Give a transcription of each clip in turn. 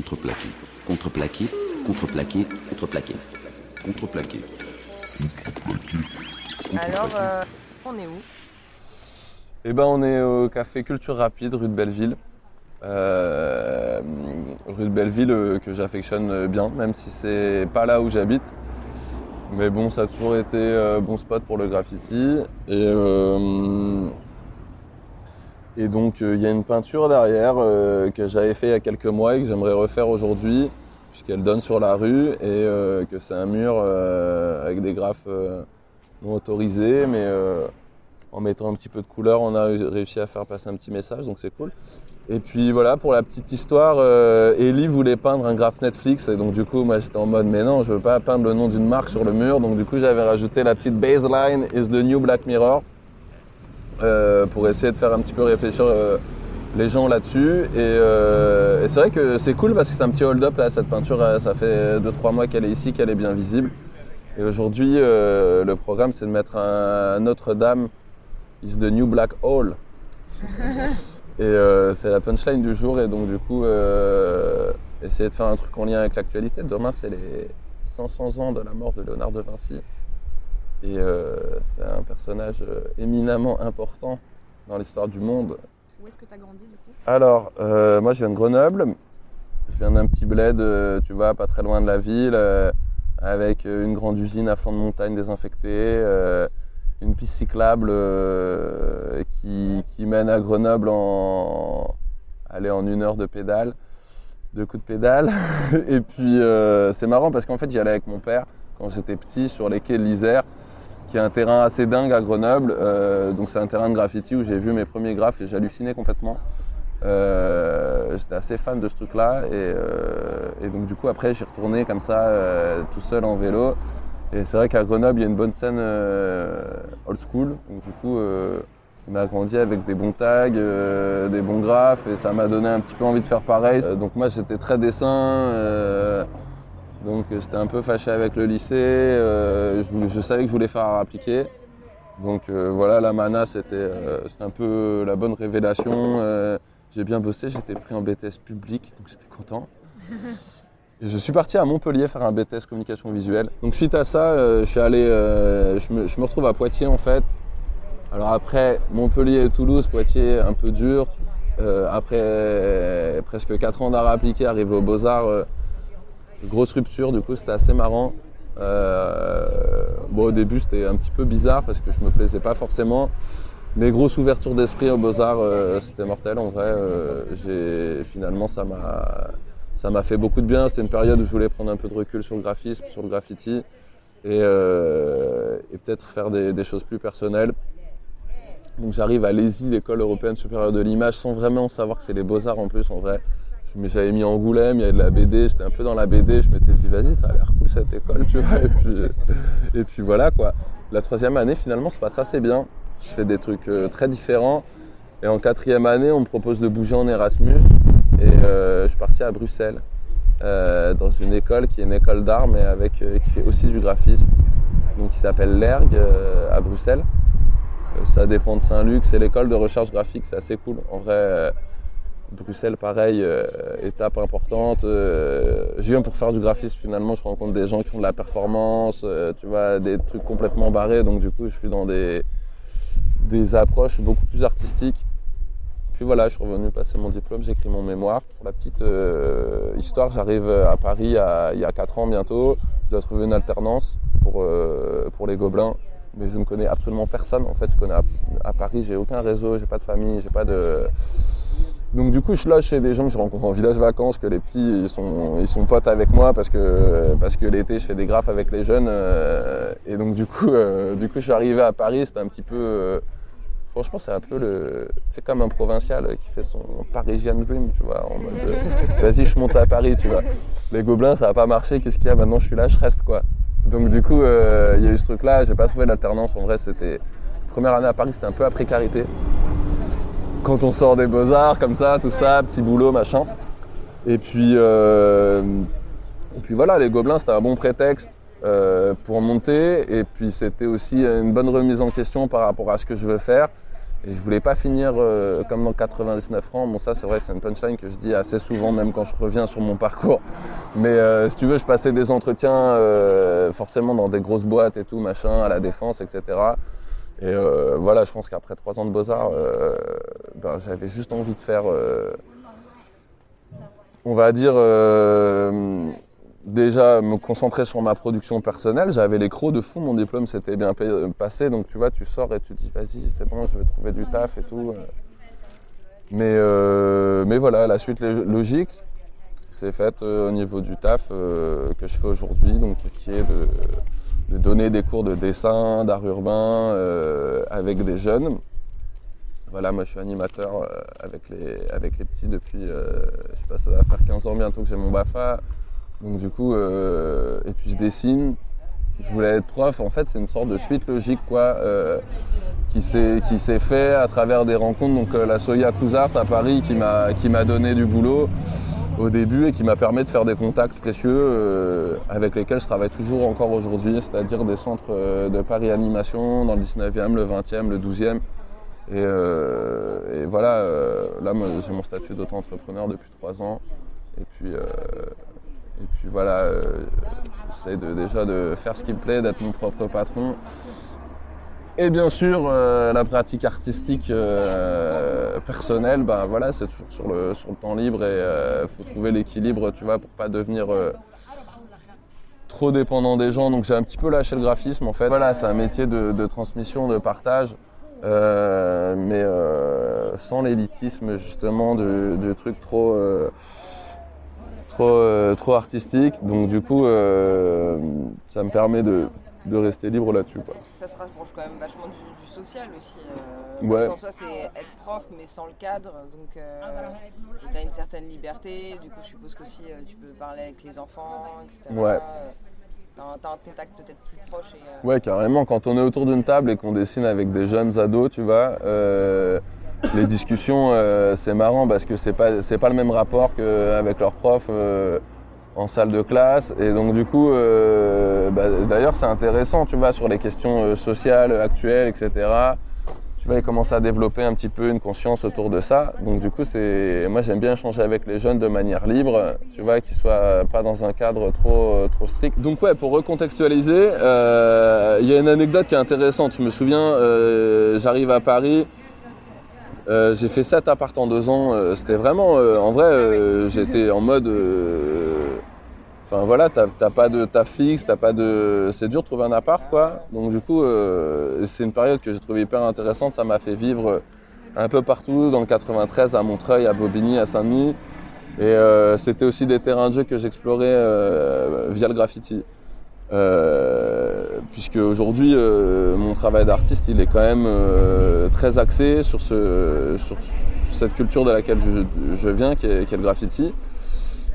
contreplaqué, contreplaqué, contreplaqué, contreplaqué, contreplaqué. Alors, euh, on est où? Eh ben, on est au café Culture Rapide, rue de Belleville. Euh, rue de Belleville euh, que j'affectionne bien, même si c'est pas là où j'habite. Mais bon, ça a toujours été euh, bon spot pour le graffiti. Et, euh, et donc, euh, il y a une peinture derrière euh, que j'avais fait il y a quelques mois et que j'aimerais refaire aujourd'hui, puisqu'elle donne sur la rue et euh, que c'est un mur avec des graphes non autorisés, mais en mettant un petit peu de couleur, on a réussi à faire passer un petit message, donc c'est cool. Et puis voilà, pour la petite histoire, Ellie voulait peindre un graphe Netflix, et donc du coup, moi j'étais en mode, mais non, je veux pas peindre le nom d'une marque sur le mur, donc du coup, j'avais rajouté la petite baseline is the new Black Mirror, euh, pour essayer de faire un petit peu réfléchir euh, les gens là-dessus. Et, euh, et c'est vrai que c'est cool parce que c'est un petit hold-up là, cette peinture, ça fait 2-3 mois qu'elle est ici, qu'elle est bien visible. Et aujourd'hui, le programme, c'est de mettre un Notre-Dame is the new black hole. et c'est la punchline du jour. Et donc, du coup, essayer de faire un truc en lien avec l'actualité. Demain, c'est les 500 ans de la mort de Léonard de Vinci. Et euh, c'est un personnage euh, éminemment important dans l'histoire du monde. Où est-ce que tu as grandi du coup? Alors, euh, moi, je viens de Grenoble. Je viens d'un petit bled, tu vois, pas très loin de la ville, avec une grande usine à flanc de montagne désinfectée, euh, une piste cyclable euh, qui, qui mène à Grenoble en, aller en une heure de pédale, deux coups de pédale. Et puis, euh, c'est marrant parce qu'en fait, j'y allais avec mon père quand j'étais petit sur les quais de l'Isère, qui est un terrain assez dingue à Grenoble. Euh, donc, c'est un terrain de graffiti où j'ai vu mes premiers graphes et j'hallucinais complètement. Euh, J'étais assez fan de ce truc-là et, euh, et donc du coup après j'ai retourné comme ça tout seul en vélo et c'est vrai qu'à Grenoble il y a une bonne scène old school donc du coup on a grandi avec des bons tags, des bons graphes et ça m'a donné un petit peu envie de faire pareil. Donc moi j'étais très dessin, donc j'étais un peu fâché avec le lycée, euh, je, savais que je voulais faire art appliqué. Donc euh, voilà, la mana, c'était euh, un peu la bonne révélation. Euh, j'ai bien bossé, j'étais pris en BTS public, donc j'étais content. Et je suis parti à Montpellier faire un BTS communication visuelle. Donc suite à ça, euh, je suis allé, euh, je, me, retrouve à Poitiers en fait. Alors après Montpellier et Toulouse, Poitiers un peu dur. Euh, après euh, presque 4 ans d'art appliqué, arrivé aux Beaux-Arts, euh, grosse rupture, du coup c'était assez marrant. Euh, bon, au début, c'était un petit peu bizarre parce que je me plaisais pas forcément. Mais grosse ouverture d'esprit aux Beaux-Arts, euh, c'était mortel en vrai. Euh, finalement, ça m'a, ça m'a fait beaucoup de bien. C'était une période où je voulais prendre un peu de recul sur le graphisme, sur le graffiti et, euh, peut-être faire des, des choses plus personnelles. Donc j'arrive à l'ESI, l'école européenne supérieure de l'image, sans vraiment savoir que c'est les Beaux-Arts en plus en vrai. Mais j'avais mis Angoulême, il y avait de la BD, j'étais un peu dans la BD, je m'étais dit vas-y ça a l'air cool cette école, tu vois. Et puis, et puis voilà quoi. La troisième année finalement se passe assez bien. Je fais des trucs euh, très différents. Et en quatrième année on me propose de bouger en Erasmus. Et euh, je suis parti à Bruxelles, euh, dans une école qui est une école d'art mais avec, euh, qui fait aussi du graphisme. Donc qui s'appelle l'ERG euh, à Bruxelles. Euh, Ça dépend de Saint-Luc, c'est l'école de recherche graphique, c'est assez cool. En vrai, euh, Bruxelles, pareil, euh, étape importante. Euh, J'y viens pour faire du graphisme, finalement, je rencontre des gens qui font de la performance, euh, tu vois, des trucs complètement barrés. Donc, du coup, je suis dans des, approches beaucoup plus artistiques. Puis voilà, je suis revenu passer mon diplôme, j'ai écrit mon mémoire. Pour la petite histoire, j'arrive à Paris il y a 4 ans bientôt. Je dois trouver une alternance pour, pour les Gobelins. Mais je ne connais absolument personne. En fait, je connais à, à Paris, j'ai aucun réseau, j'ai pas de famille, j'ai pas de. Donc du coup, je là chez des gens que je rencontre en village vacances, que les petits ils sont ils sont potes avec moi parce que parce que l'été je fais des graphes avec les jeunes euh, et donc du coup euh, du coup je suis arrivé à Paris, c'était un petit peu euh, franchement c'est un peu le c'est comme un provincial qui fait son Parisian dream, tu vois, en mode vas-y je monte à Paris, tu vois. Les gobelins ça va pas marcher, qu'est-ce qu'il y a? Maintenant je suis là, je reste quoi. Donc du coup il y a eu ce truc là, j'ai pas trouvé d'alternance en vrai, c'était première année à Paris, c'était un peu à précarité quand on sort des beaux-arts comme ça, tout ça, petit boulot, machin. Et puis, euh, et puis voilà, les Gobelins, c'était un bon prétexte euh, pour monter. Et puis c'était aussi une bonne remise en question par rapport à ce que je veux faire. Et je voulais pas finir euh, comme dans 99 francs. Bon, ça, c'est vrai, c'est une punchline que je dis assez souvent, même quand je reviens sur mon parcours. Mais si tu veux, je passais des entretiens forcément dans des grosses boîtes et tout, machin, à la défense, etc. Et euh, voilà, je pense qu'après trois ans de beaux-arts, euh, ben, j'avais juste envie de faire, euh, on va dire, déjà me concentrer sur ma production personnelle. J'avais les crocs de fond, mon diplôme s'était bien pa- passé, donc tu vois, tu sors et tu dis, vas-y, c'est bon, je vais trouver du taf et tout. Mais, mais voilà, la suite lo- logique, c'est faite au niveau du taf que je fais aujourd'hui, donc qui est de, de donner des cours de dessin, d'art urbain euh, avec des jeunes. Voilà, moi je suis animateur euh, avec, les, avec les petits depuis, euh, je sais pas, ça va faire 15 ans bientôt que j'ai mon BAFA. Donc du coup, et puis je dessine. Je voulais être prof, en fait c'est une sorte de suite logique quoi, qui s'est fait à travers des rencontres. Donc la Soya Cousart à Paris qui m'a donné du boulot au début et qui m'a permis de faire des contacts précieux euh, avec lesquels je travaille toujours encore aujourd'hui, c'est-à-dire des centres euh, de Paris Animation dans le 19e, le 20e, le 12e. Et, euh, et voilà, là j'ai mon statut d'auto-entrepreneur depuis trois ans. Et puis, et puis voilà, j'essaie déjà de faire ce qui me plaît, d'être mon propre patron. Et bien sûr, euh, la pratique artistique euh, personnelle, ben voilà, c'est toujours sur le, sur le temps libre et il faut trouver l'équilibre, tu vois, pour pas devenir euh, trop dépendant des gens. Donc j'ai un petit peu lâché le graphisme en fait. Voilà, c'est un métier de, transmission, de partage, euh, mais euh, sans l'élitisme justement du, du truc trop, euh, trop, euh, trop artistique. Donc du coup, euh, ça me permet de, de rester libre là-dessus. quoi. Ça se rapproche quand même vachement du, du social aussi. euh, Ouais. Parce qu'en soi, c'est être prof, mais sans le cadre. Donc, euh, tu as une certaine liberté. Du coup, je suppose qu'aussi, euh, tu peux parler avec les enfants, etc. Ouais. Tu as, un contact peut-être plus proche. Et, euh, Ouais, carrément. Quand on est autour d'une table et qu'on dessine avec des jeunes ados, tu vois, euh, les discussions, euh, c'est marrant parce que c'est pas c'est pas le même rapport qu'avec leurs profs euh, en salle de classe. Et donc du coup, euh, bah, d'ailleurs, c'est intéressant, tu vois, sur les questions euh, sociales actuelles, etc. Tu vois, ils commencent à développer un petit peu une conscience autour de ça. Donc du coup, c'est moi j'aime bien échanger avec les jeunes de manière libre, tu vois, qu'ils soient pas dans un cadre trop trop strict. Donc ouais, pour recontextualiser, euh, il y a une anecdote qui est intéressante. Je me souviens, euh, j'arrive à Paris. Euh, j'ai fait 7 apparts en deux ans. euh, C'était vraiment, euh, en vrai, euh, j'étais en mode, enfin voilà, t'as pas de taf fixe, t'as pas de, c'est dur de trouver un appart quoi. Donc du coup, c'est une période que j'ai trouvé hyper intéressante. Ça m'a fait vivre un peu partout, dans le 93, à Montreuil, à Bobigny, à Saint-Denis. Et c'était aussi des terrains de jeu que j'explorais via le graffiti. Puisque aujourd'hui, euh, mon travail d'artiste, il est quand même euh, très axé sur, ce, sur cette culture de laquelle je, je viens, qui est, qui est le graffiti.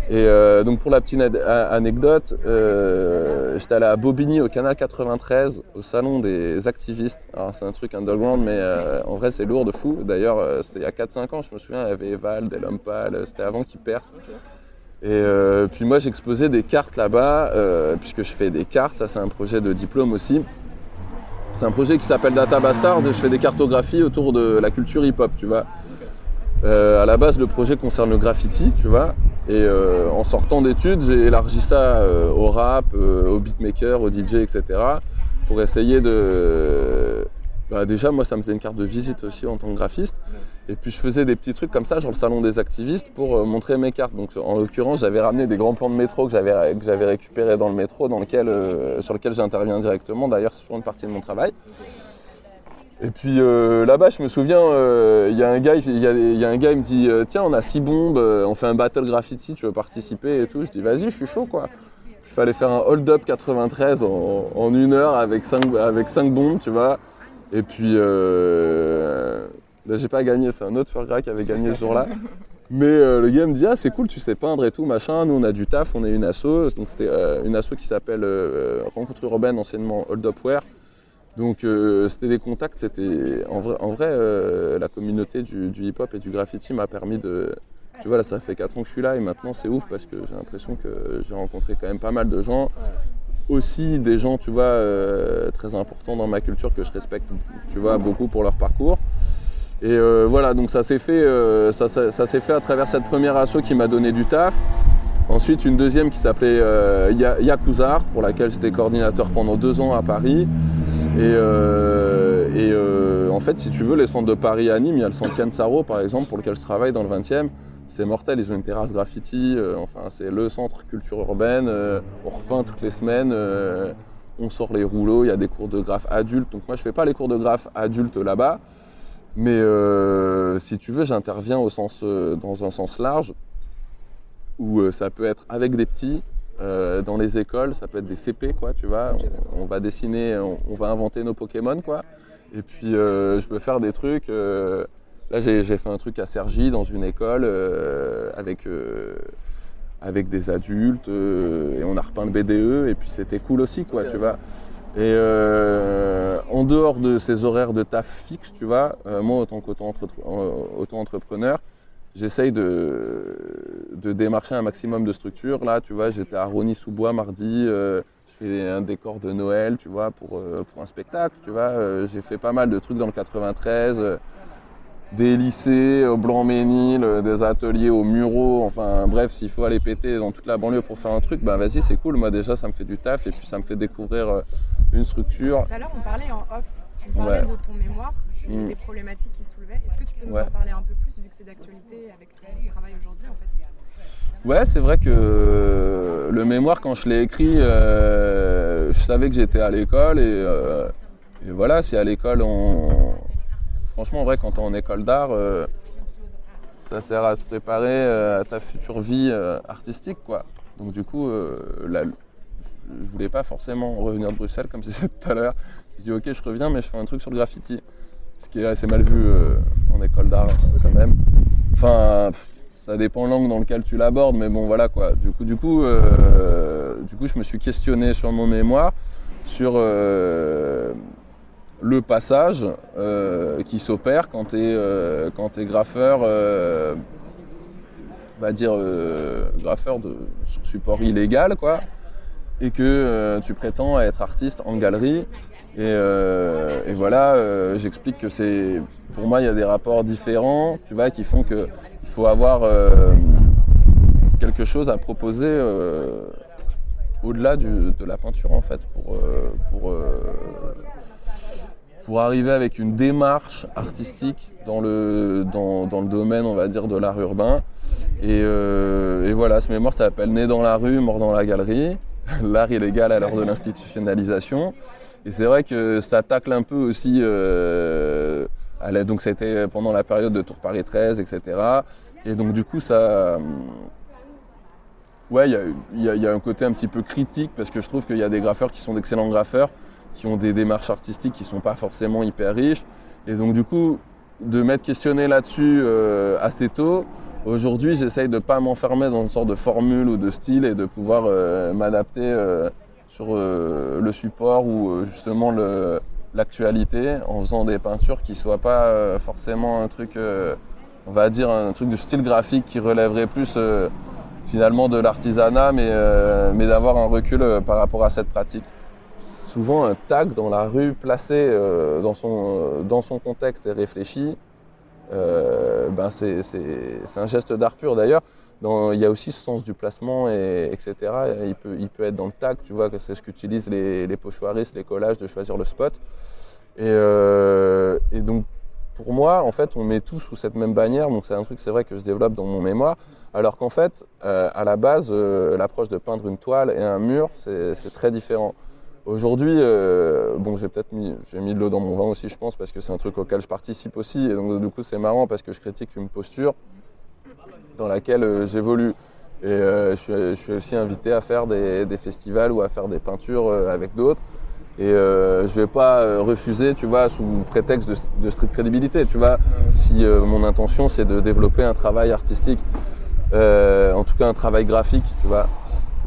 Et euh, donc pour la petite anecdote, euh, j'étais allé à Bobigny au canal 93 au salon des activistes. Alors c'est un truc underground mais euh, en vrai c'est lourd de fou. D'ailleurs euh, c'était il y a 4-5 ans, je me souviens, il y avait Eval, Delampal, c'était avant qu'ils percent. Et euh, puis moi j'exposais des cartes là-bas, euh, puisque je fais des cartes, ça c'est un projet de diplôme aussi. C'est un projet qui s'appelle Data Bastards et je fais des cartographies autour de la culture hip-hop, tu vois. Euh, à la base, le projet concerne le graffiti, tu vois. Et en sortant d'études, j'ai élargi ça au rap, au beatmaker, au DJ, etc. Pour essayer de. Bah, déjà, moi, ça me faisait une carte de visite aussi en tant que graphiste. Et puis, je faisais des petits trucs comme ça, genre le salon des activistes, pour euh, montrer mes cartes. Donc, en l'occurrence, j'avais ramené des grands plans de métro que j'avais que j'avais récupérés dans le métro, dans lequel, euh, sur lequel j'interviens directement. D'ailleurs, c'est toujours une partie de mon travail. Et puis euh, là-bas, je me souviens, il y a un gars, il y a, un gars, me dit, tiens, on a six bombes, on fait un battle graffiti, tu veux participer et tout. Je dis, vas-y, je suis chaud, quoi. Il fallait faire un hold-up 93 en, en une heure avec cinq, avec cinq bombes, tu vois. Et puis, là, j'ai pas gagné, c'est un autre Fergra qui avait gagné ce jour-là. Mais euh, le gars me dit, ah, c'est cool, tu sais peindre et tout, machin. Nous, on a du taf, on est une asso. Donc, c'était euh, une asso qui s'appelle euh, Rencontre urbaine, anciennement Hold Up Wear. Donc c'était des contacts, c'était en vrai, la communauté du, du hip-hop et du graffiti m'a permis de, tu vois là ça fait 4 ans que je suis là et maintenant c'est ouf parce que j'ai l'impression que j'ai rencontré quand même pas mal de gens, aussi des gens tu vois très importants dans ma culture que je respecte, tu vois beaucoup pour leur parcours. Et euh, voilà, donc ça s'est fait, euh, ça, ça- ça s'est fait à travers cette première asso qui m'a donné du taf. Ensuite, une deuxième qui s'appelait euh, Ya- Yakuzar, pour laquelle j'étais coordinateur pendant deux ans à Paris. Et, euh, et, euh, en fait, si tu veux, les centres de Paris à Nîmes, il y a le centre Kansaro, par exemple, pour lequel je travaille dans le 20e. C'est mortel, ils ont une terrasse graffiti. euh, enfin, c'est le centre culture urbaine. euh, on repeint toutes les semaines. euh, on sort les rouleaux. Il y a des cours de graphe adultes. Donc moi, je fais pas les cours de graphe adultes là-bas. Mais euh, si tu veux, j'interviens au sens, euh, dans un sens large, où euh, ça peut être avec des petits, euh, dans les écoles, ça peut être des CP, quoi, tu vois. On, on va dessiner, on, on va inventer nos Pokémon, quoi. Et puis, euh, je peux faire des trucs. euh, là, j'ai fait un truc à Cergy, dans une école, avec, avec des adultes, et on a repeint le BDE, et puis c'était cool aussi, quoi, tu vois. Et en dehors de ces horaires de taf fixes, tu vois, euh, moi, autant qu'auto-entrepreneur, j'essaye de, démarcher un maximum de structures. Là, tu vois, j'étais à Rony-sous-Bois mardi, euh, je fais un décor de Noël, tu vois, pour, euh, pour un spectacle, tu vois. Euh, j'ai fait pas mal de trucs dans le 93, euh, des lycées au Blanc-Ménil, euh, des ateliers au Murau, enfin bref, s'il faut aller péter dans toute la banlieue pour faire un truc, ben vas-y, c'est cool. Moi déjà, ça me fait du taf et puis ça me fait découvrir euh, une structure. Tout à l'heure, on parlait en off. Tu parlais Ouais. de ton mémoire Mm. des problématiques qui soulevait. Est-ce que tu peux nous Ouais. en parler un peu plus vu que c'est d'actualité avec ton travail aujourd'hui en fait? Ouais, c'est vrai que le mémoire, quand je l'ai écrit, euh, je savais que j'étais à l'école et, euh, et voilà, si à l'école on. Franchement, en vrai, quand t'es en école d'art, euh, ça sert à se préparer euh, à ta future vie euh, artistique, quoi. Donc, du coup, là, je voulais pas forcément revenir de Bruxelles comme c'est tout à l'heure. Je dis, ok, je reviens, mais je fais un truc sur le graffiti. Ce qui est assez mal vu en école d'art, quand même. Enfin. ça dépend l'angle dans lequel tu l'abordes, mais bon voilà quoi. Du coup, du coup, du coup, je me suis questionné sur mon mémoire, sur le passage euh, qui s'opère quand tu es, t'es graffeur, euh, on va dire euh, graffeur de sur support illégal quoi, et que euh, tu prétends être artiste en galerie. Et, euh, voilà, euh, j'explique que c'est, pour moi, il y a des rapports différents, tu vois, qui font que il faut avoir euh, quelque chose à proposer euh, au-delà de la peinture en fait pour, euh, euh, pour arriver avec une démarche artistique dans le, dans, le domaine on va dire de l'art urbain. Et, euh, et voilà ce mémoire s'appelle Né dans la rue, mort dans la galerie. L'art illégal à l'heure de l'institutionnalisation. Et c'est vrai que ça tacle un peu aussi euh, à la- donc été pendant la période de Tour Paris 13 etc et donc du coup ça Ouais, il y a, y a un côté un petit peu critique parce que je trouve qu'il y a des graffeurs qui sont d'excellents graffeurs, qui ont des démarches artistiques qui sont pas forcément hyper riches. Et donc du coup, de m'être questionné là-dessus euh, assez tôt, aujourd'hui j'essaye de pas m'enfermer dans une sorte de formule ou de style et de pouvoir euh, m'adapter euh, sur le support ou justement l'actualité en faisant des peintures qui soient pas forcément un truc, on va dire un truc de style graphique qui relèverait plus finalement de l'artisanat, mais, mais d'avoir un recul par rapport à cette pratique. Souvent, un tag dans la rue placé euh, dans, son, euh, dans son contexte et réfléchi, euh, ben c'est un geste d'art pur. D'ailleurs, il y a aussi ce sens du placement, et, etc. Et il, peut, il peut être dans le tag, tu vois, que c'est ce qu'utilisent les, pochoiristes, les collages, de choisir le spot. Et, donc, pour moi, en fait, on met tout sous cette même bannière. Donc, c'est un truc, c'est vrai, que je développe dans mon mémoire. Alors qu'en fait, à la base, l'approche de peindre une toile et un mur, c'est très différent. Aujourd'hui, euh, bon, j'ai peut-être mis, j'ai mis de l'eau dans mon vin aussi, je pense, parce que c'est un truc auquel je participe aussi. Et donc, du coup, c'est marrant parce que je critique une posture dans laquelle euh, j'évolue. Et euh, je, suis, aussi invité à faire des, festivals ou à faire des peintures avec d'autres. Et je vais pas refuser, tu vois, sous prétexte de, de crédibilité, tu vois, si mon intention c'est de développer un travail artistique, en tout cas un travail graphique, tu vois.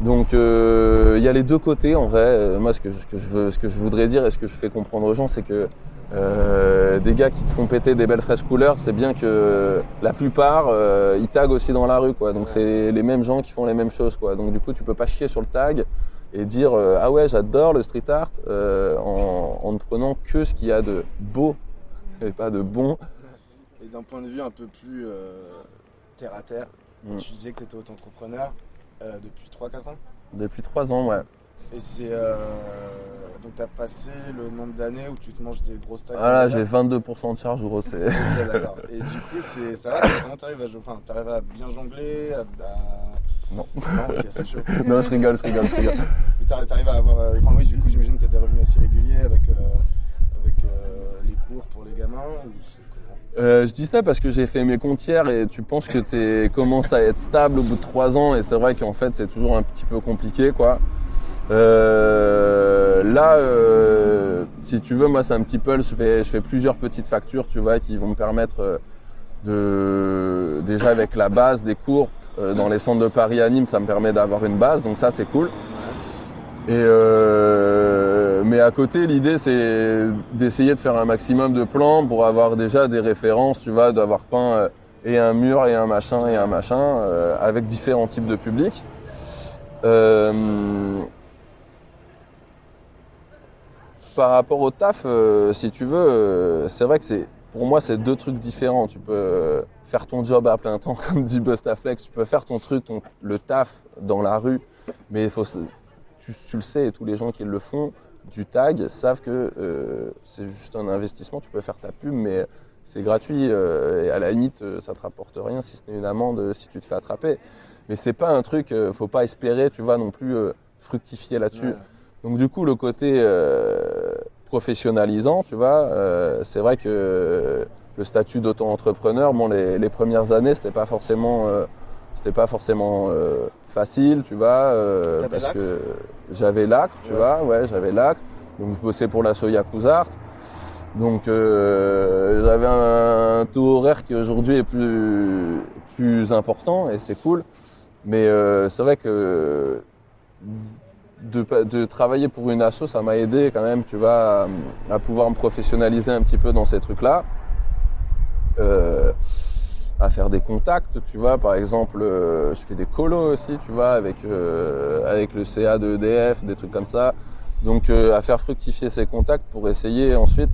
Donc euh, il y a les deux côtés en vrai. Euh, moi, ce que, ce que je veux, ce que je voudrais dire et ce que je fais comprendre aux gens, c'est que euh, des gars qui te font péter des belles fraises couleurs, c'est bien que la plupart euh, ils taguent aussi dans la rue, quoi. Donc c'est les mêmes gens qui font les mêmes choses, quoi. Donc du coup, tu peux pas chier sur le tag et dire euh, ah ouais j'adore le street art euh, en, en ne prenant que ce qu'il y a de beau et pas de bon Et d'un point de vue un peu plus euh, terre à terre, Mm. tu disais que tu étais auto-entrepreneur euh, depuis 3-4 ans. Depuis trois ans, ouais. Et c'est. euh, donc, tu as passé le nombre d'années où tu te manges des grosses taxes. Ah là, j'ai 22% de charge, gros, c'est. Ok, d'accord. Et du coup, c'est ça va, comment t'arrives à, enfin, t'arrives à bien jongler à, à- Non. Non, ok, c'est chaud. non, je rigole, je rigole, je rigole. Mais t'arri- t'arrives à avoir. euh, Enfin, oui, du coup, j'imagine que t'as des revenus assez réguliers avec, euh, avec euh, les cours pour les gamins ou Euh, je dis ça parce que j'ai fait mes comptières et tu penses que tu commences à être stable au bout de trois ans et c'est vrai qu'en fait c'est toujours un petit peu compliqué quoi. Euh, là, euh, si tu veux, moi c'est un petit peu, je fais, je fais plusieurs petites factures, tu vois, qui vont me permettre euh, de déjà avec la base des cours euh, dans les centres de Paris à Nîmes, ça me permet d'avoir une base, donc ça c'est cool. Et euh, mais à côté, l'idée c'est d'essayer de faire un maximum de plans pour avoir déjà des références, tu vois, d'avoir peint euh, et un mur et un machin et un machin euh, avec différents types de publics. Euh, par rapport au taf, euh, si tu veux, euh, c'est vrai que c'est pour moi c'est deux trucs différents. Tu peux faire ton job à plein temps, comme dit Bustaflex, tu peux faire ton truc, ton- le taf dans la rue, mais il faut, tu, tu le sais, et tous les gens qui le font du tag savent que euh, c'est juste un investissement. Tu peux faire ta pub, mais c'est gratuit euh, et à la limite, euh, ça te rapporte rien si ce n'est une amende si tu te fais attraper. Mais c'est pas un truc, euh, faut pas espérer, tu vois, non plus fructifier là-dessus. Ouais. Donc du coup, le côté professionnalisant, tu vois, c'est vrai que le statut d'auto-entrepreneur, bon, les, les premières années, c'était pas forcément, c'était pas forcément euh, facile, tu vois, euh, parce que j'avais l'acre, tu Ouais. vois, ouais, j'avais l'acre. Donc je bossais pour la Soya Cousart. Donc euh, j'avais un taux horaire qui aujourd'hui est plus, plus important et c'est cool. Mais euh, c'est vrai que de, de travailler pour une asso, ça m'a aidé quand même, tu vois, à, à pouvoir me professionnaliser un petit peu dans ces trucs-là. Euh, à faire des contacts, tu vois, par exemple, euh, je fais des colos aussi, tu vois, avec, euh, avec le CA de EDF, des trucs comme ça. Donc euh, à faire fructifier ces contacts pour essayer ensuite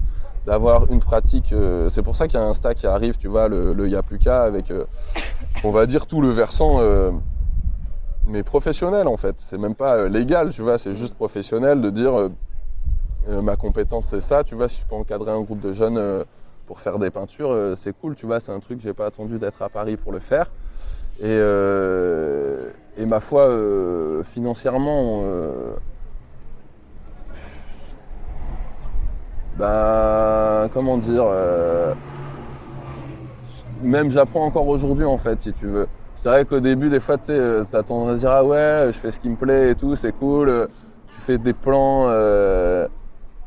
d'avoir une pratique. c'est pour ça qu'il y a un stack qui arrive, tu vois, le, le Yapuka avec, on va dire, tout le versant, mais professionnel en fait. C'est même pas légal, tu vois, c'est juste professionnel de dire ma compétence c'est ça, tu vois, si je peux encadrer un groupe de jeunes pour faire des peintures, euh, c'est cool, tu vois, c'est un truc, j'ai pas attendu d'être à Paris pour le faire. Et, euh, et ma foi, euh, financièrement, euh, ben, comment dire, même j'apprends encore aujourd'hui en fait, si tu veux. C'est vrai qu'au début, des fois, tu t'as tendance à dire ah ouais, je fais ce qui me plaît et tout, c'est cool. Tu fais des plans,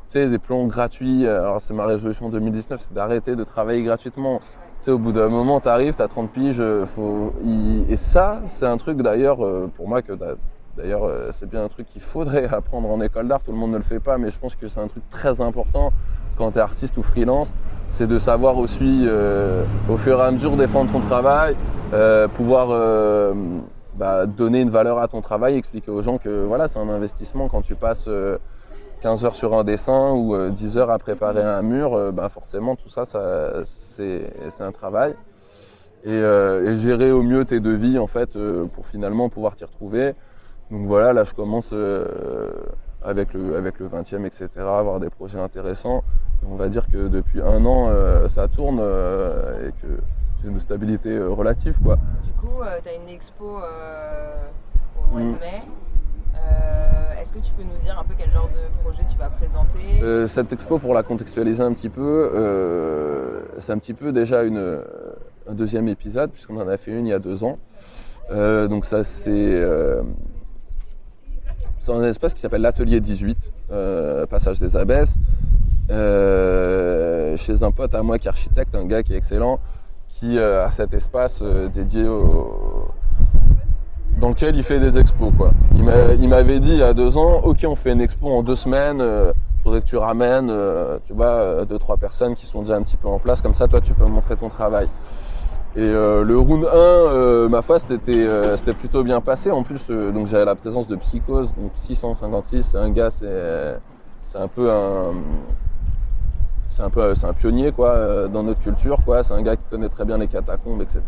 tu sais, des plans gratuits. Alors c'est ma résolution 2019, c'est d'arrêter de travailler gratuitement. Tu sais, au bout d'un moment, t'arrives, t'as 30 piges, euh, faut. Et ça, c'est un truc d'ailleurs euh, pour moi que d'a- D'ailleurs, euh, c'est bien un truc qu'il faudrait apprendre en école d'art. Tout le monde ne le fait pas, mais je pense que c'est un truc très important quand tu es artiste ou freelance. C'est de savoir aussi, euh, au fur et à mesure, défendre ton travail, euh, pouvoir euh, bah, donner une valeur à ton travail, expliquer aux gens que voilà, c'est un investissement quand tu passes euh, 15 heures sur un dessin ou euh, 10 heures à préparer un mur, euh, bah, forcément tout ça, ça c'est un travail. Et, euh, et gérer au mieux tes devis en fait euh, pour finalement pouvoir t'y retrouver. Donc voilà, là je commence euh, avec, le, avec le 20e, etc., avoir des projets intéressants. Et on va dire que depuis un an, euh, ça tourne euh, et que j'ai une stabilité euh, relative. Quoi. Du coup, tu as une expo euh, au mois Mm. de mai. Euh, Est-ce que tu peux nous dire un peu quel genre de projet tu vas présenter? Euh, cette expo, pour la contextualiser un petit peu, euh, c'est un petit peu déjà une, un deuxième épisode, puisqu'on en a fait une il y a deux ans. Euh, donc ça, c'est euh, c'est un espace qui s'appelle l'Atelier 18, euh, Passage des Abbesses, euh, chez un pote à moi qui est architecte, un gars qui est excellent, qui euh, a cet espace euh, dédié au, dans lequel il fait des expos. Quoi. Il m'a- il m'avait dit il y a deux ans, ok on fait une expo en deux semaines, euh, faudrait que tu ramènes euh, tu vois, euh, deux, trois personnes qui sont déjà un petit peu en place, comme ça toi tu peux montrer ton travail. Et euh, le round 1, euh, ma foi, c'était euh, c'était plutôt bien passé. En plus, donc j'avais la présence de Psychose, donc 656, c'est un gars, c'est un peu un c'est un peu, c'est un pionnier quoi dans notre culture quoi. C'est un gars qui connaît très bien les catacombes, etc.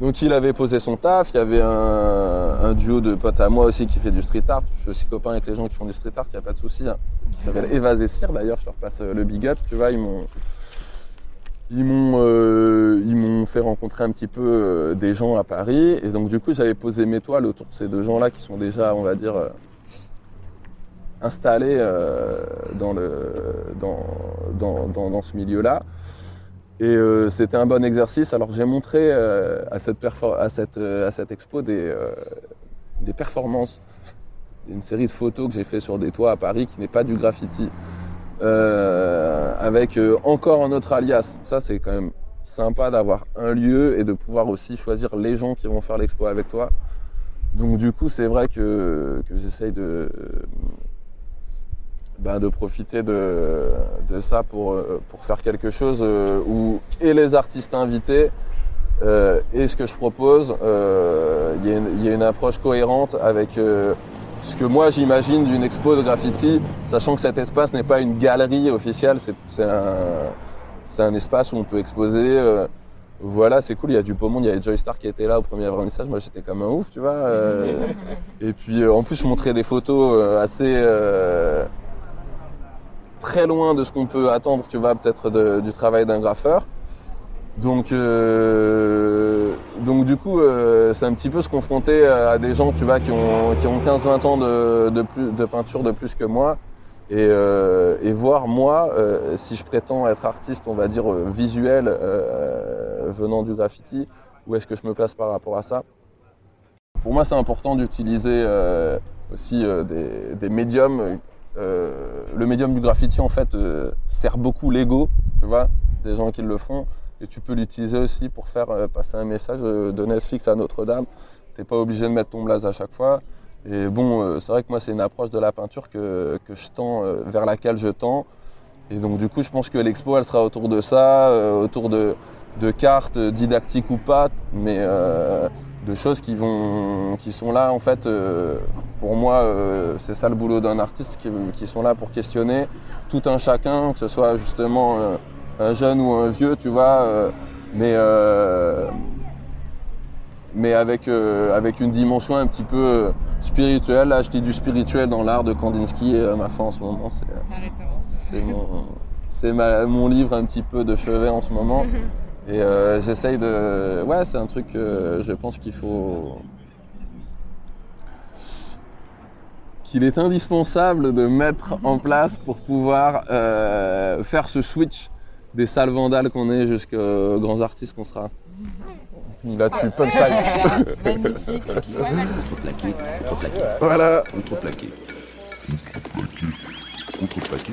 Donc il avait posé son taf. Il y avait un, duo de potes à moi aussi qui fait du street art. Je suis aussi copain avec les gens qui font du street art. Il n'y a pas de souci. Hein. S'appelle Eva Zessir d'ailleurs. Je leur passe euh, le big up. Tu vois, ils m'ont ils m'ont euh, m'ont fait rencontrer un petit peu euh, des gens à Paris et donc du coup j'avais posé mes toiles autour de ces deux gens là qui sont déjà on va dire installés dans le dans, dans, dans, ce milieu là et euh, c'était un bon exercice alors j'ai montré euh, euh, à cette expo des performances une série de photos que j'ai fait sur des toits à Paris qui n'est pas du graffiti avec encore un autre alias. Ça, c'est quand même sympa d'avoir un lieu et de pouvoir aussi choisir les gens qui vont faire l'expo avec toi. Donc du coup, c'est vrai que j'essaye de, ben, de profiter de, de ça pour, euh, pour faire quelque chose euh, où et les artistes invités euh, et ce que je propose, euh, il y, a une- il y a une approche cohérente avec euh, ce que moi j'imagine d'une expo de graffiti, sachant que cet espace n'est pas une galerie officielle, c'est c'est un, c'est un espace où on peut exposer. euh, voilà, c'est cool, il y a du beau monde, il y avait Joy Star qui était là au premier vernissage, moi j'étais comme un ouf, tu vois. euh, et puis euh, en plus, je montrais des photos euh, assez euh, très loin de ce qu'on peut attendre, tu vois, peut-être du travail d'un graffeur. Donc, euh, donc du coup, euh, c'est un petit peu se confronter à des gens, tu vois, qui ont, qui ont 15-20 ans de, de, peinture de plus que moi, et, euh, et voir moi, si je prétends être artiste, on va dire visuel, venant du graffiti, où est-ce que je me place par rapport à ça? Pour moi, c'est important d'utiliser aussi des, des médiums. Euh, le médium du graffiti, en fait, euh, sert beaucoup l'ego, tu vois, des gens qui le font. Et tu peux l'utiliser aussi pour faire euh, passer un message de Netflix à Notre-Dame. T'es pas obligé de mettre ton blaze à chaque fois. Et bon, c'est vrai que moi, c'est une approche de la peinture que, que je tends, vers laquelle je tends. Et donc, du coup, je pense que l'expo, elle sera autour de ça, autour de, de cartes didactiques ou pas, mais de choses qui vont, qui sont là, en fait, euh, pour moi, euh, c'est ça le boulot d'un artiste, qui, qui sont là pour questionner tout un chacun, que ce soit justement euh, un jeune ou un vieux, tu vois, mais mais avec avec une dimension un petit peu spirituelle. Là, je dis du spirituel dans l'art de Kandinsky ma fin en ce moment, c'est c'est mon c'est mon livre un petit peu de chevet en ce moment. Et euh, j'essaye de ouais, c'est un truc que je pense qu'il faut qu'il est indispensable de mettre en place pour pouvoir euh, faire ce switch des salles vandales qu'on est jusqu'aux grands artistes qu'on sera. Là-dessus, punchline. Magnifique. Contreplaqué, contreplaqué, Voilà. contreplaqué. Contreplaqué.